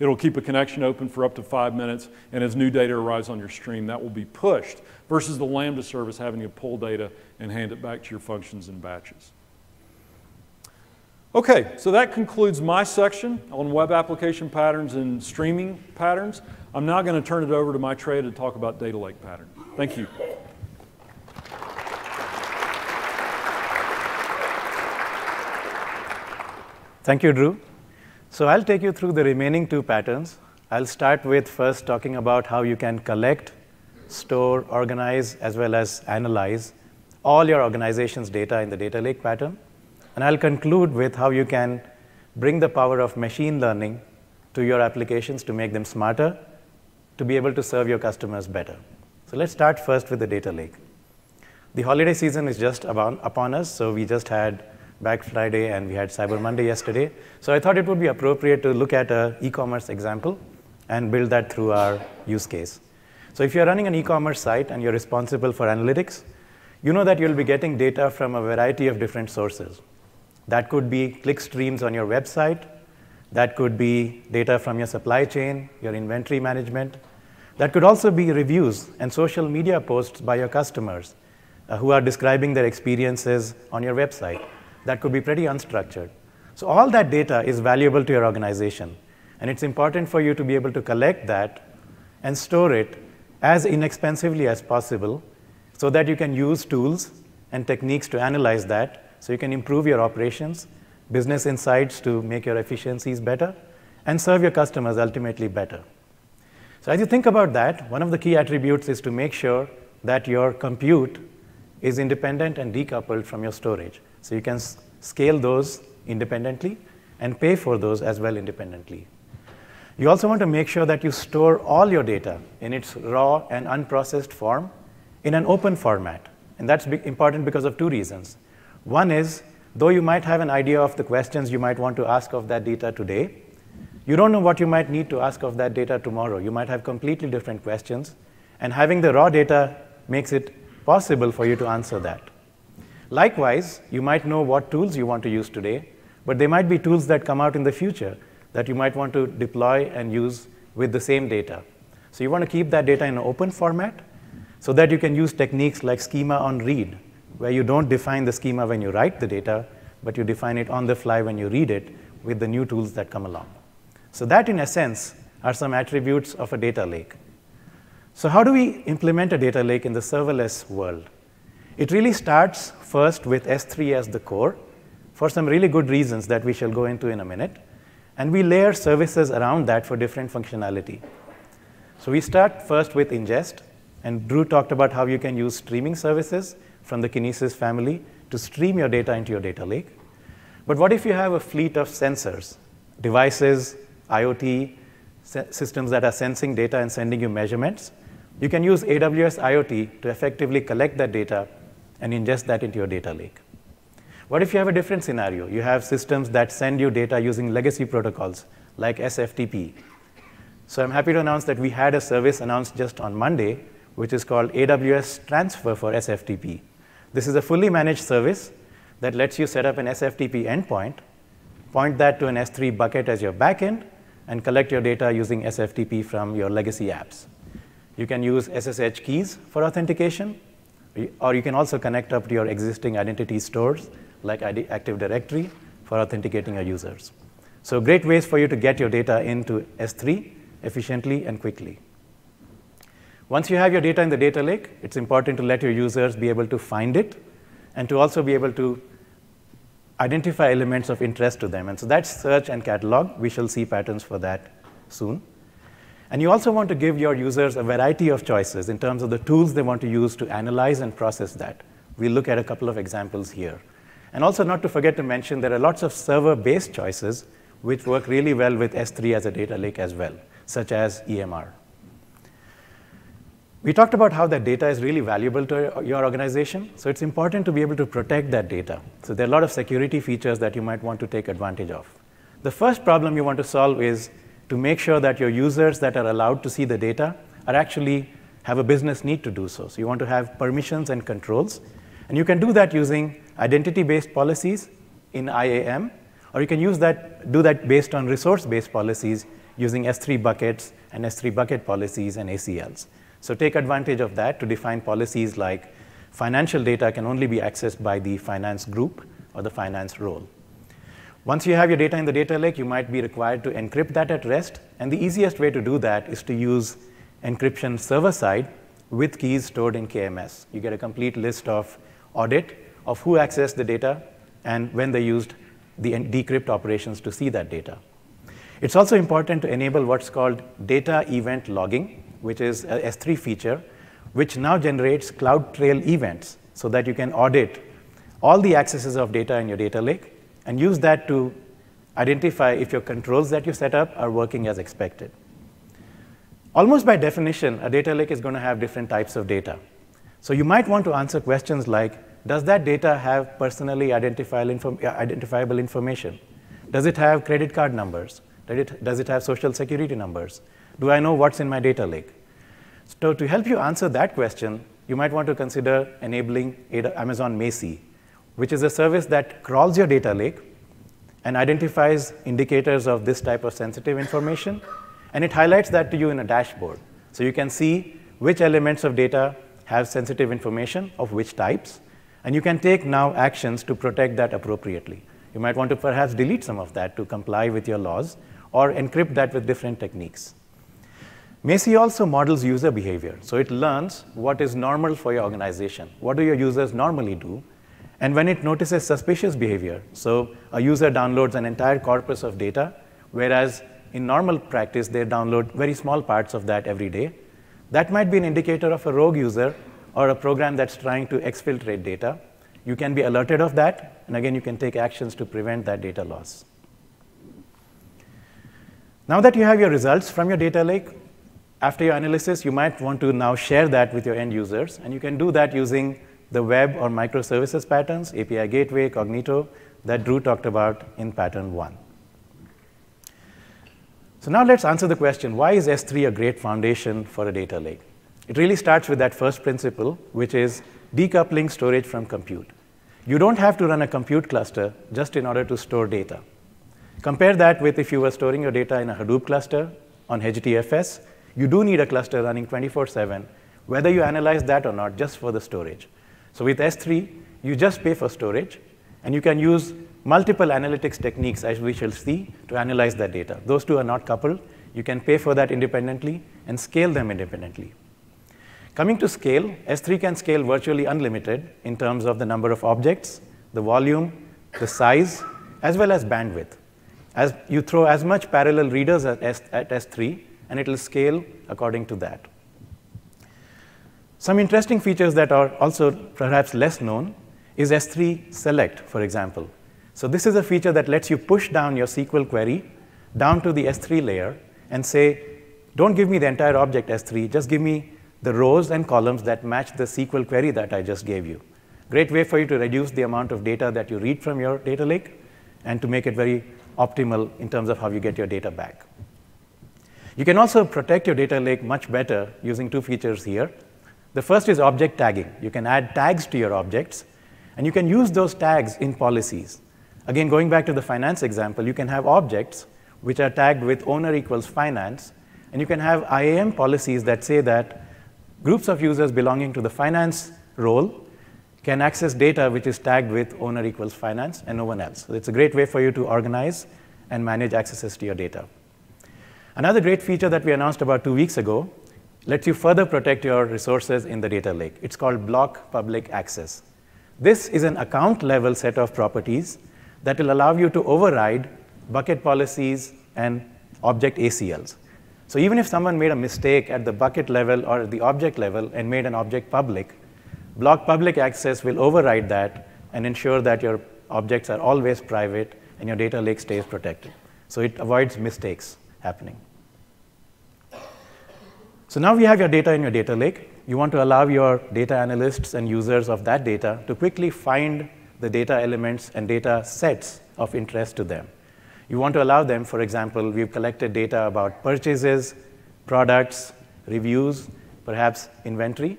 It'll keep a connection open for up to five minutes, and as new data arrives on your stream, that will be pushed versus the Lambda service having to pull data and hand it back to your functions in batches. Okay, so that concludes my section on web application patterns and streaming patterns. I'm now going to turn it over to Maitreya to talk about data lake pattern. Thank you.
Thank you, Drew. So I'll take you through the remaining two patterns. I'll start with first talking about how you can collect, store, organize, as well as analyze all your organization's data in the data lake pattern. And I'll conclude with how you can bring the power of machine learning to your applications to make them smarter, to be able to serve your customers better. So let's start first with the data lake. The holiday season is just upon us, so we just had Black Friday and we had Cyber Monday yesterday. So I thought it would be appropriate to look at an e-commerce example and build that through our use case. So if you're running an e-commerce site and you're responsible for analytics, you know that you'll be getting data from a variety of different sources. That could be click streams on your website. That could be data from your supply chain, your inventory management. That could also be reviews and social media posts by your customers uh, who are describing their experiences on your website. That could be pretty unstructured. So all that data is valuable to your organization. And it's important for you to be able to collect that and store it as inexpensively as possible so that you can use tools and techniques to analyze that so you can improve your operations, business insights to make your efficiencies better, and serve your customers ultimately better. So as you think about that, one of the key attributes is to make sure that your compute is independent and decoupled from your storage. So you can scale those independently and pay for those as well independently. You also want to make sure that you store all your data in its raw and unprocessed form in an open format. And that's important because of two reasons. One is, though you might have an idea of the questions you might want to ask of that data today, you don't know what you might need to ask of that data tomorrow. You might have completely different questions. And having the raw data makes it possible for you to answer that. Likewise, you might know what tools you want to use today, but there might be tools that come out in the future that you might want to deploy and use with the same data. So you want to keep that data in an open format so that you can use techniques like schema on read, where you don't define the schema when you write the data, but you define it on the fly when you read it with the new tools that come along. So that, in essence, are some attributes of a data lake. So how do we implement a data lake in the serverless world? It really starts first with S3 as the core for some really good reasons that we shall go into in a minute. And we layer services around that for different functionality. So we start first with ingest. And Drew talked about how you can use streaming services from the Kinesis family to stream your data into your data lake. But what if you have a fleet of sensors, devices, IoT, systems that are sensing data and sending you measurements? You can use AWS IoT to effectively collect that data and ingest that into your data lake. What if you have a different scenario? You have systems that send you data using legacy protocols like SFTP. So I'm happy to announce that we had a service announced just on Monday, which is called AWS Transfer for SFTP. This is a fully managed service that lets you set up an SFTP endpoint, point that to an S3 bucket as your backend, and collect your data using SFTP from your legacy apps. You can use SSH keys for authentication, or you can also connect up to your existing identity stores like Active Directory for authenticating your users. So great ways for you to get your data into S3 efficiently and quickly. Once you have your data in the data lake, it's important to let your users be able to find it and to also be able to identify elements of interest to them. And so that's search and catalog. We shall see patterns for that soon. And you also want to give your users a variety of choices in terms of the tools they want to use to analyze and process that. We'll look at a couple of examples here. And also not to forget to mention there are lots of server-based choices which work really well with S3 as a data lake as well, such as EMR. We talked about how that data is really valuable to your organization, so it's important to be able to protect that data. So there are a lot of security features that you might want to take advantage of. The first problem you want to solve is to make sure that your users that are allowed to see the data are actually have a business need to do so. So you want to have permissions and controls, and you can do that using identity-based policies in IAM, or you can use that, do that based on resource-based policies using S3 buckets and S3 bucket policies and ACLs. So take advantage of that to define policies like financial data can only be accessed by the finance group or the finance role. Once you have your data in the data lake, you might be required to encrypt that at rest. And the easiest way to do that is to use encryption server side with keys stored in KMS. You get a complete list of audit of who accessed the data and when they used the decrypt operations to see that data. It's also important to enable what's called data event logging, which is a S3 feature, which now generates CloudTrail events so that you can audit all the accesses of data in your data lake and use that to identify if your controls that you set up are working as expected. Almost by definition, a data lake is going to have different types of data. So you might want to answer questions like, does that data have personally identifiable, uh, information? Does it have credit card numbers? Does it, have social security numbers? Do I know what's in my data lake? So to help you answer that question, you might want to consider enabling Amazon Macie, which is a service that crawls your data lake and identifies indicators of this type of sensitive information, and it highlights that to you in a dashboard. So you can see which elements of data have sensitive information of which types, and you can take now actions to protect that appropriately. You might want to perhaps delete some of that to comply with your laws or encrypt that with different techniques. Macie also models user behavior. So it learns what is normal for your organization. What do your users normally do? And when it notices suspicious behavior, so a user downloads an entire corpus of data, whereas in normal practice, they download very small parts of that every day, that might be an indicator of a rogue user or a program that's trying to exfiltrate data. You can be alerted of that, and again, you can take actions to prevent that data loss. Now that you have your results from your data lake, after your analysis, you might want to now share that with your end users, and you can do that using the web or microservices patterns, API Gateway, Cognito, that Drew talked about in pattern one. So now let's answer the question, why is S3 a great foundation for a data lake? It really starts with that first principle, which is decoupling storage from compute. You don't have to run a compute cluster just in order to store data. Compare that with if you were storing your data in a Hadoop cluster on HDFS, you do need a cluster running 24/7, whether you analyze that or not, just for the storage. So with S3, you just pay for storage, and you can use multiple analytics techniques, as we shall see, to analyze that data. Those two are not coupled. You can pay for that independently and scale them independently. Coming to scale, S3 can scale virtually unlimited in terms of the number of objects, the volume, the size, as well as bandwidth. As you throw as much parallel readers at, S, at S3, and it will scale according to that. Some interesting features that are also perhaps less known is S3 Select, for example. So this is a feature that lets you push down your SQL query down to the S3 layer and say, don't give me the entire object S3, just give me the rows and columns that match the SQL query that I just gave you. Great way for you to reduce the amount of data that you read from your data lake and to make it very optimal in terms of how you get your data back. You can also protect your data lake much better using two features here. The first is object tagging. You can add tags to your objects, and you can use those tags in policies. Again, going back to the finance example, you can have objects which are tagged with owner equals finance, and you can have IAM policies that say that groups of users belonging to the finance role can access data which is tagged with owner equals finance and no one else. So it's a great way for you to organize and manage accesses to your data. Another great feature that we announced about two weeks ago lets you further protect your resources in the data lake. It's called block public access. This is an account level set of properties that will allow you to override bucket policies and object ACLs. So even if someone made a mistake at the bucket level or the object level and made an object public, block public access will override that and ensure that your objects are always private and your data lake stays protected. So it avoids mistakes happening. So now we have your data in your data lake. You want to allow your data analysts and users of that data to quickly find the data elements and data sets of interest to them. You want to allow them, for example, we've collected data about purchases, products, reviews, perhaps inventory.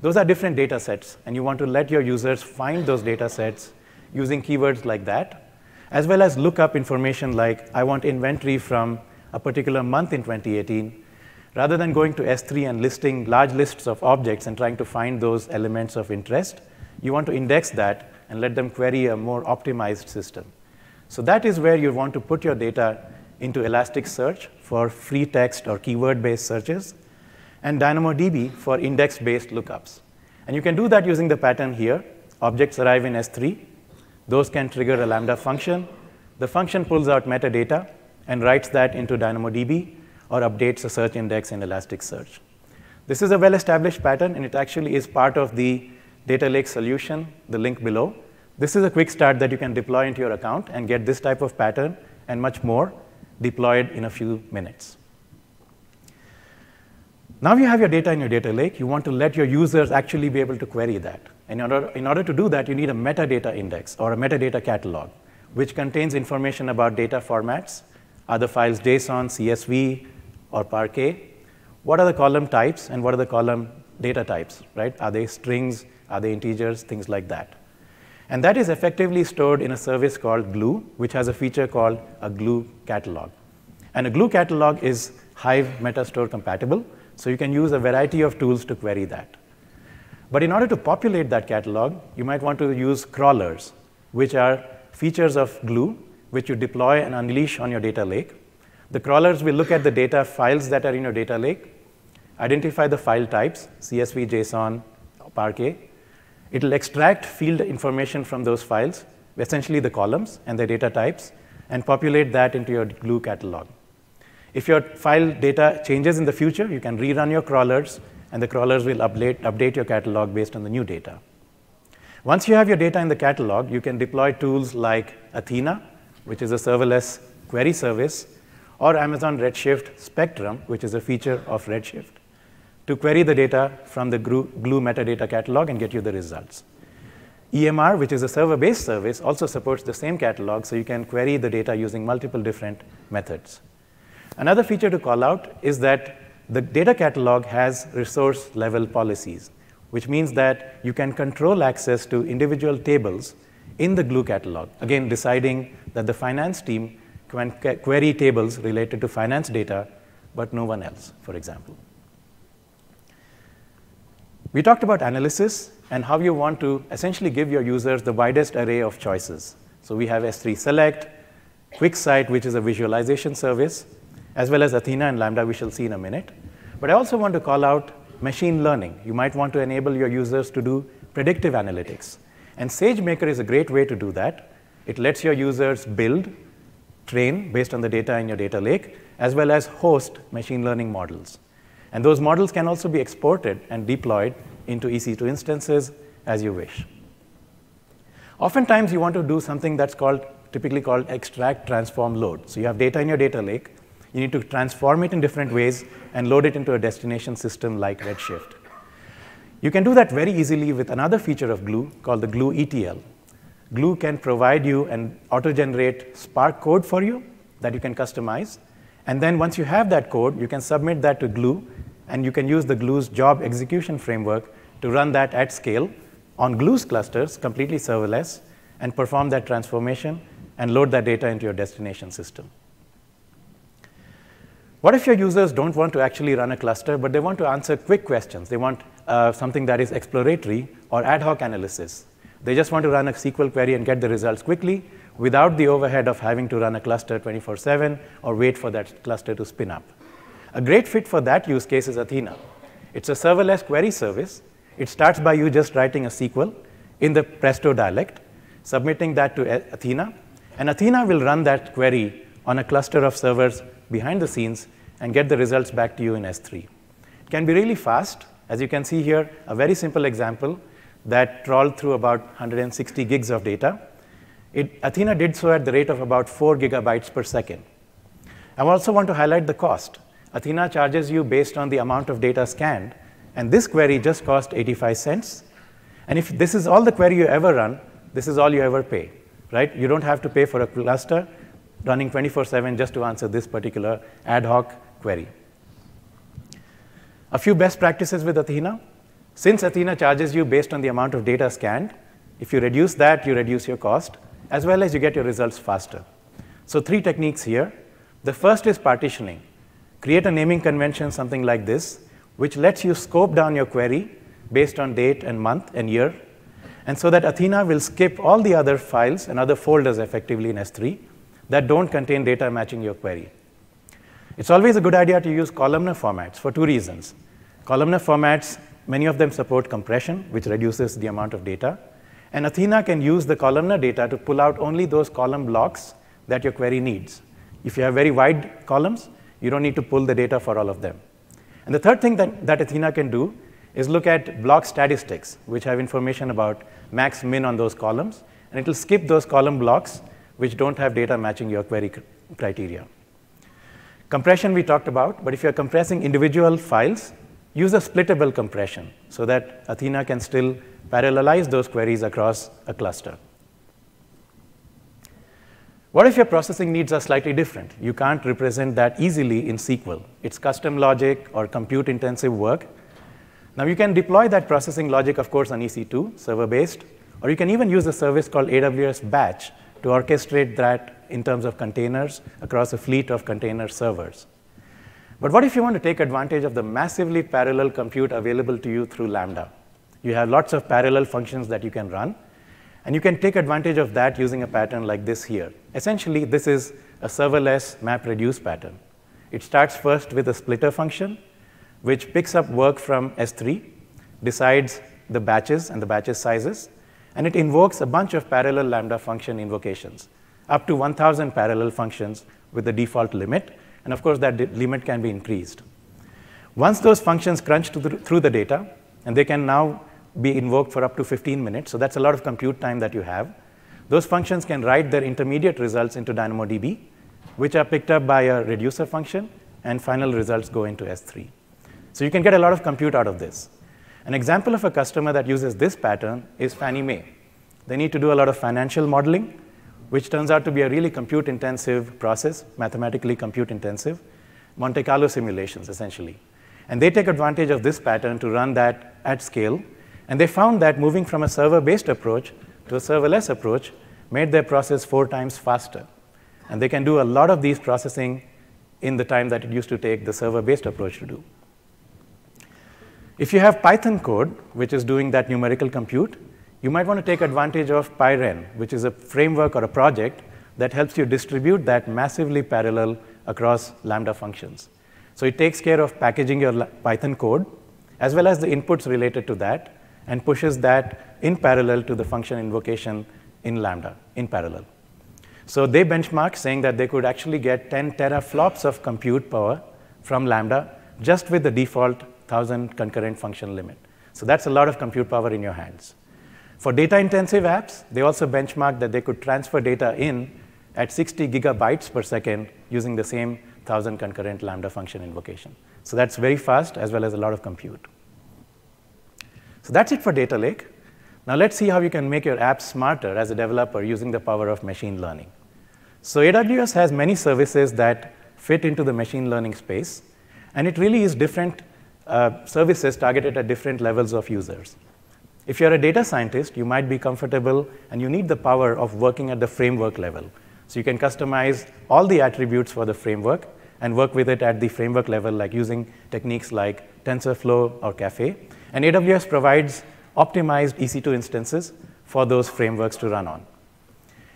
Those are different data sets, and you want to let your users find those data sets using keywords like that, as well as look up information like, I want inventory from a particular month in 2018, Rather than going to S3 and listing large lists of objects and trying to find those elements of interest, you want to index that and let them query a more optimized system. So that is where you want to put your data into Elasticsearch for free text or keyword-based searches, and DynamoDB for index-based lookups. And you can do that using the pattern here. Objects arrive in S3. Those can trigger a Lambda function. The function pulls out metadata and writes that into DynamoDB or updates a search index in Elasticsearch. This is a well-established pattern, and it actually is part of the data lake solution, the link below. This is a quick start that you can deploy into your account and get this type of pattern and much more deployed in a few minutes. Now you have your data in your data lake. You want to let your users actually be able to query that. And in order, in order to do that, you need a metadata index or a metadata catalog, which contains information about data formats, other files JSON, CSV, or Parquet, what are the column types and what are the column data types, right? Are they strings? Are they integers? Things like that. And that is effectively stored in a service called Glue, which has a feature called a Glue catalog. And a Glue catalog is Hive Metastore compatible, so you can use a variety of tools to query that. But in order to populate that catalog, you might want to use crawlers, which are features of Glue, which you deploy and unleash on your data lake. The crawlers will look at the data files that are in your data lake, identify the file types, CSV, JSON, Parquet, It'll extract field information from those files, essentially the columns and the data types, and populate that into your Glue catalog. If your file data changes in the future, you can rerun your crawlers, and the crawlers will update, update your catalog based on the new data. Once you have your data in the catalog, you can deploy tools like Athena, which is a serverless query service, or Amazon Redshift Spectrum, which is a feature of Redshift to query the data from the Glue metadata catalog and get you the results. EMR, which is a server-based service, also supports the same catalog, so you can query the data using multiple different methods. Another feature to call out is that the data catalog has resource-level policies, which means that you can control access to individual tables in the Glue catalog, again, deciding that the finance team query tables related to finance data, but no one else, for example. We talked about analysis and how you want to essentially give your users the widest array of choices. So we have S3 Select, QuickSight, which is a visualization service, as well as Athena and Lambda, we shall see in a minute. But I also want to call out machine learning. You might want to enable your users to do predictive analytics. And SageMaker is a great way to do that. It lets your users build, train based on the data in your data lake, as well as host machine learning models. And those models can also be exported and deployed into EC2 instances as you wish. Oftentimes, you want to do something that's called, typically called extract, transform, load. So you have data in your data lake. You need to transform it in different ways and load it into a destination system like Redshift. You can do that very easily with another feature of Glue called the Glue ETL. Glue can provide you and auto-generate Spark code for you that you can customize. And then once you have that code, you can submit that to Glue and you can use the Glue's job execution framework to run that at scale on Glue's clusters, completely serverless, and perform that transformation and load that data into your destination system. What if your users don't want to actually run a cluster, but they want to answer quick questions? They want uh, something that is exploratory or ad hoc analysis. They just want to run a SQL query and get the results quickly without the overhead of having to run a cluster 24 7 or wait for that cluster to spin up. A great fit for that use case is Athena. It's a serverless query service. It starts by you just writing a SQL in the Presto dialect, submitting that to Athena, and Athena will run that query on a cluster of servers behind the scenes and get the results back to you in S3. It can be really fast. As you can see here, a very simple example that trawled through about 160 gigs of data. It, Athena did so at the rate of about 4 gigabytes per second. I also want to highlight the cost. Athena charges you based on the amount of data scanned, and this query just cost 85 cents. And if this is all the query you ever run, this is all you ever pay, right? You don't have to pay for a cluster running 24/7 just to answer this particular ad hoc query. A few best practices with Athena. Since Athena charges you based on the amount of data scanned, if you reduce that, you reduce your cost, as well as you get your results faster. So three techniques here. The first is partitioning create a naming convention, something like this, which lets you scope down your query based on date and month and year. And so that Athena will skip all the other files and other folders effectively in S3 that don't contain data matching your query. It's always a good idea to use columnar formats for two reasons. Columnar formats, many of them support compression, which reduces the amount of data. And Athena can use the columnar data to pull out only those column blocks that your query needs. If you have very wide columns, you don't need to pull the data for all of them. And the third thing that, that Athena can do is look at block statistics, which have information about max, min on those columns, and it will skip those column blocks which don't have data matching your query criteria. Compression we talked about, but if you're compressing individual files, use a splittable compression so that Athena can still parallelize those queries across a cluster. What if your processing needs are slightly different? You can't represent that easily in SQL. It's custom logic or compute intensive work. Now you can deploy that processing logic, of course, on EC2, server based, Or you can even use a service called AWS Batch to orchestrate that in terms of containers across a fleet of container servers. But what if you want to take advantage of the massively parallel compute available to you through Lambda? You have lots of parallel functions that you can run, and you can take advantage of that using a pattern like this here. Essentially, this is a serverless MapReduce pattern. It starts first with a splitter function, which picks up work from S3, decides the batches and the batches sizes, and it invokes a bunch of parallel Lambda function invocations, up to 1,000 parallel functions with the default limit, and of course, that limit can be increased. Once those functions crunch the, through the data, and they can now be invoked for up to 15 minutes, so that's a lot of compute time that you have, those functions can write their intermediate results into DynamoDB, which are picked up by a reducer function, and final results go into S3. So you can get a lot of compute out of this. An example of a customer that uses this pattern is Fannie Mae. They need to do a lot of financial modeling, which turns out to be a really compute intensive process, mathematically compute intensive, Monte Carlo simulations essentially. And they take advantage of this pattern to run that at scale. And they found that moving from a server based approach to a serverless approach made their process four times faster. And they can do a lot of these processing in the time that it used to take the server based approach to do. If you have Python code, which is doing that numerical compute, you might want to take advantage of PyWren, which is a framework or a project that helps you distribute that massively parallel across Lambda functions. So it takes care of packaging your Python code as well as the inputs related to that and pushes that in parallel to the function invocation in Lambda in parallel. So they benchmark saying that they could actually get 10 teraflops of compute power from Lambda just with the default 1000 concurrent function limit. So that's a lot of compute power in your hands. For data intensive apps, they also benchmarked that they could transfer data in at 60 gigabytes per second using the same 1000 concurrent Lambda function invocation. So that's very fast as well as a lot of compute. So that's it for data lake. Now let's see how you can make your apps smarter as a developer using the power of machine learning. So AWS has many services that fit into the machine learning space, and it really is different uh, services targeted at different levels of users. If you're a data scientist, you might be comfortable and you need the power of working at the framework level. So you can customize all the attributes for the framework and work with it at the framework level, like using techniques like TensorFlow or Caffe. And AWS provides optimized EC2 instances for those frameworks to run on.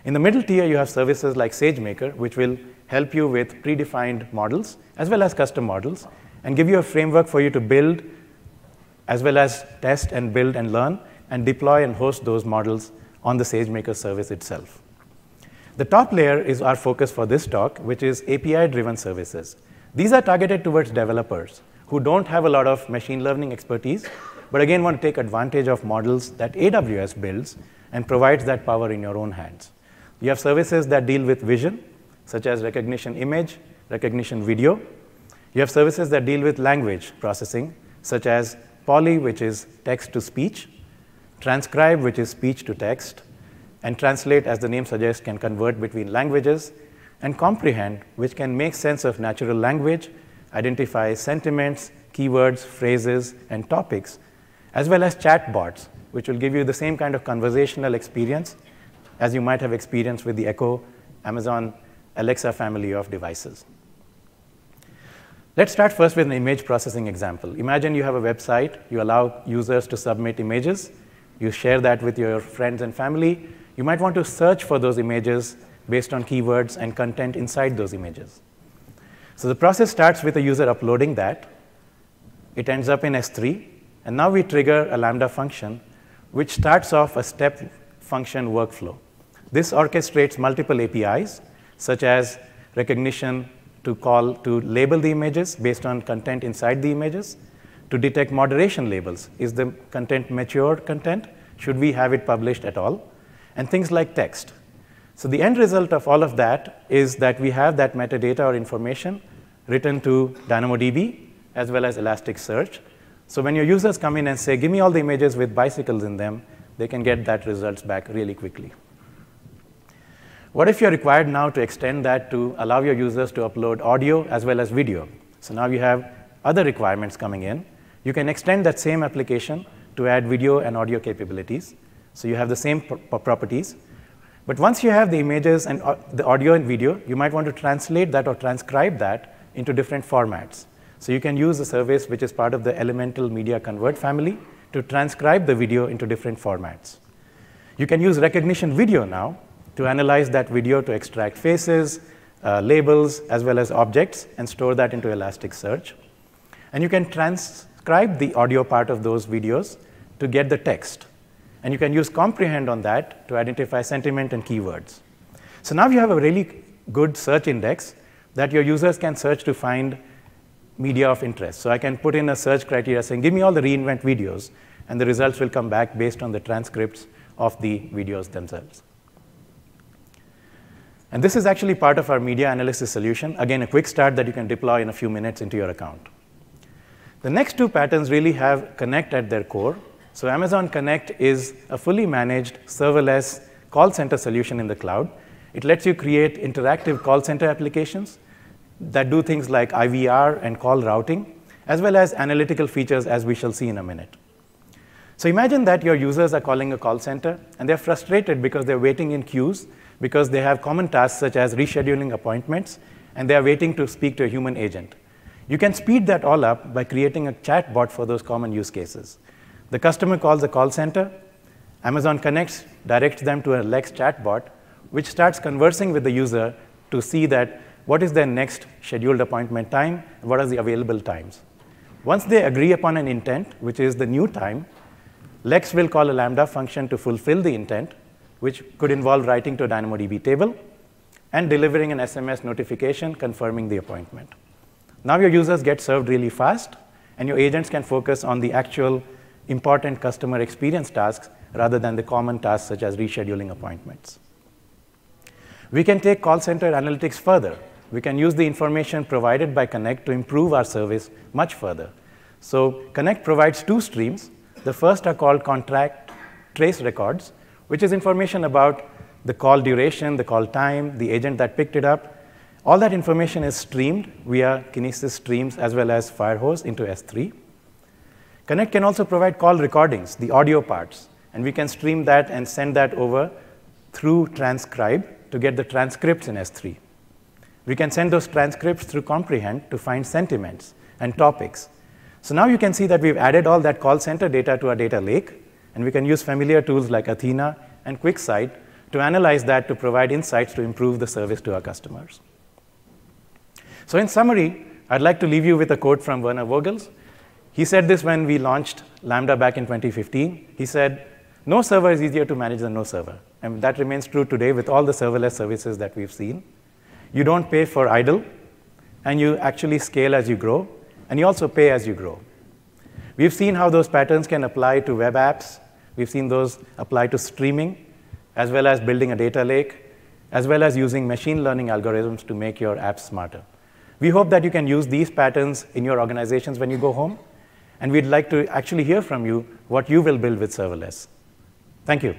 In the middle tier, you have services like SageMaker, which will help you with predefined models as well as custom models and give you a framework for you to build as well as test and build and learn and deploy and host those models on the SageMaker service itself. The top layer is our focus for this talk, which is API-driven services. These are targeted towards developers who don't have a lot of machine learning expertise, but again want to take advantage of models that AWS builds and provides that power in your own hands. You have services that deal with vision, such as Rekognition image, Rekognition video. You have services that deal with language processing, such as Polly, which is text to speech, transcribe, which is speech to text, and translate, as the name suggests, can convert between languages, and comprehend, which can make sense of natural language, identify sentiments, keywords, phrases, and topics, as well as chatbots, which will give you the same kind of conversational experience as you might have experienced with the Echo Amazon Alexa family of devices. Let's start first with an image processing example. Imagine you have a website, you allow users to submit images, you share that with your friends and family. You might want to search for those images based on keywords and content inside those images. So the process starts with a user uploading that. It ends up in S3, and now we trigger a Lambda function, which starts off a step function workflow. This orchestrates multiple APIs, such as Rekognition to call to label the images based on content inside the images, to detect moderation labels. Is the content mature content? Should we have it published at all? And things like text. So the end result of all of that is that we have that metadata or information written to DynamoDB as well as Elasticsearch. So when your users come in and say, give me all the images with bicycles in them, they can get that results back really quickly. What if you're required now to extend that to allow your users to upload audio as well as video? So now you have other requirements coming in. You can extend that same application to add video and audio capabilities. So you have the same properties. But once you have the images and uh, the audio and video, you might want to translate that or transcribe that into different formats. So you can use a service which is part of the Elemental MediaConvert family to transcribe the video into different formats. You can use Rekognition video now to analyze that video to extract faces, uh, labels, as well as objects, and store that into Elasticsearch. And you can transcribe the audio part of those videos to get the text. And you can use comprehend on that to identify sentiment and keywords. So now you have a really good search index that your users can search to find media of interest. So I can put in a search criteria saying, give me all the reInvent videos, and the results will come back based on the transcripts of the videos themselves. And this is actually part of our media analysis solution. Again, a quick start that you can deploy in a few minutes into your account. The next two patterns really have Connect at their core. So Amazon Connect is a fully managed serverless call center solution in the cloud. It lets you create interactive call center applications that do things like IVR and call routing, as well as analytical features, as we shall see in a minute. So imagine that your users are calling a call center, and they're frustrated because they're waiting in queues because they have common tasks such as rescheduling appointments, and they are waiting to speak to a human agent. You can speed that all up by creating a chatbot for those common use cases. The customer calls the call center. Amazon Connects directs them to a Lex chatbot, which starts conversing with the user to see that what is their next scheduled appointment time, what are the available times. Once they agree upon an intent, which is the new time, Lex will call a Lambda function to fulfill the intent, which could involve writing to a DynamoDB table and delivering an SMS notification confirming the appointment. Now your users get served really fast, and your agents can focus on the actual important customer experience tasks rather than the common tasks such as rescheduling appointments. We can take call center analytics further. We can use the information provided by Connect to improve our service much further. So Connect provides two streams. The first are called contact trace records, which is information about the call duration, the call time, the agent that picked it up. All that information is streamed via Kinesis streams as well as Firehose into S3. Connect can also provide call recordings, the audio parts, and we can stream that and send that over through transcribe to get the transcripts in S3. We can send those transcripts through comprehend to find sentiments and topics. So now you can see that we've added all that call center data to our data lake, and we can use familiar tools like Athena and QuickSight to analyze that to provide insights to improve the service to our customers. So in summary, I'd like to leave you with a quote from Werner Vogels, he said this when we launched Lambda back in 2015. He said, no server is easier to manage than no server. And that remains true today with all the serverless services that we've seen. You don't pay for idle, and you actually scale as you grow, and you also pay as you grow. We've seen how those patterns can apply to web apps. We've seen those apply to streaming, as well as building a data lake, as well as using machine learning algorithms to make your apps smarter. We hope that you can use these patterns in your organizations when you go home, and we'd like to actually hear from you what you will build with serverless. Thank you.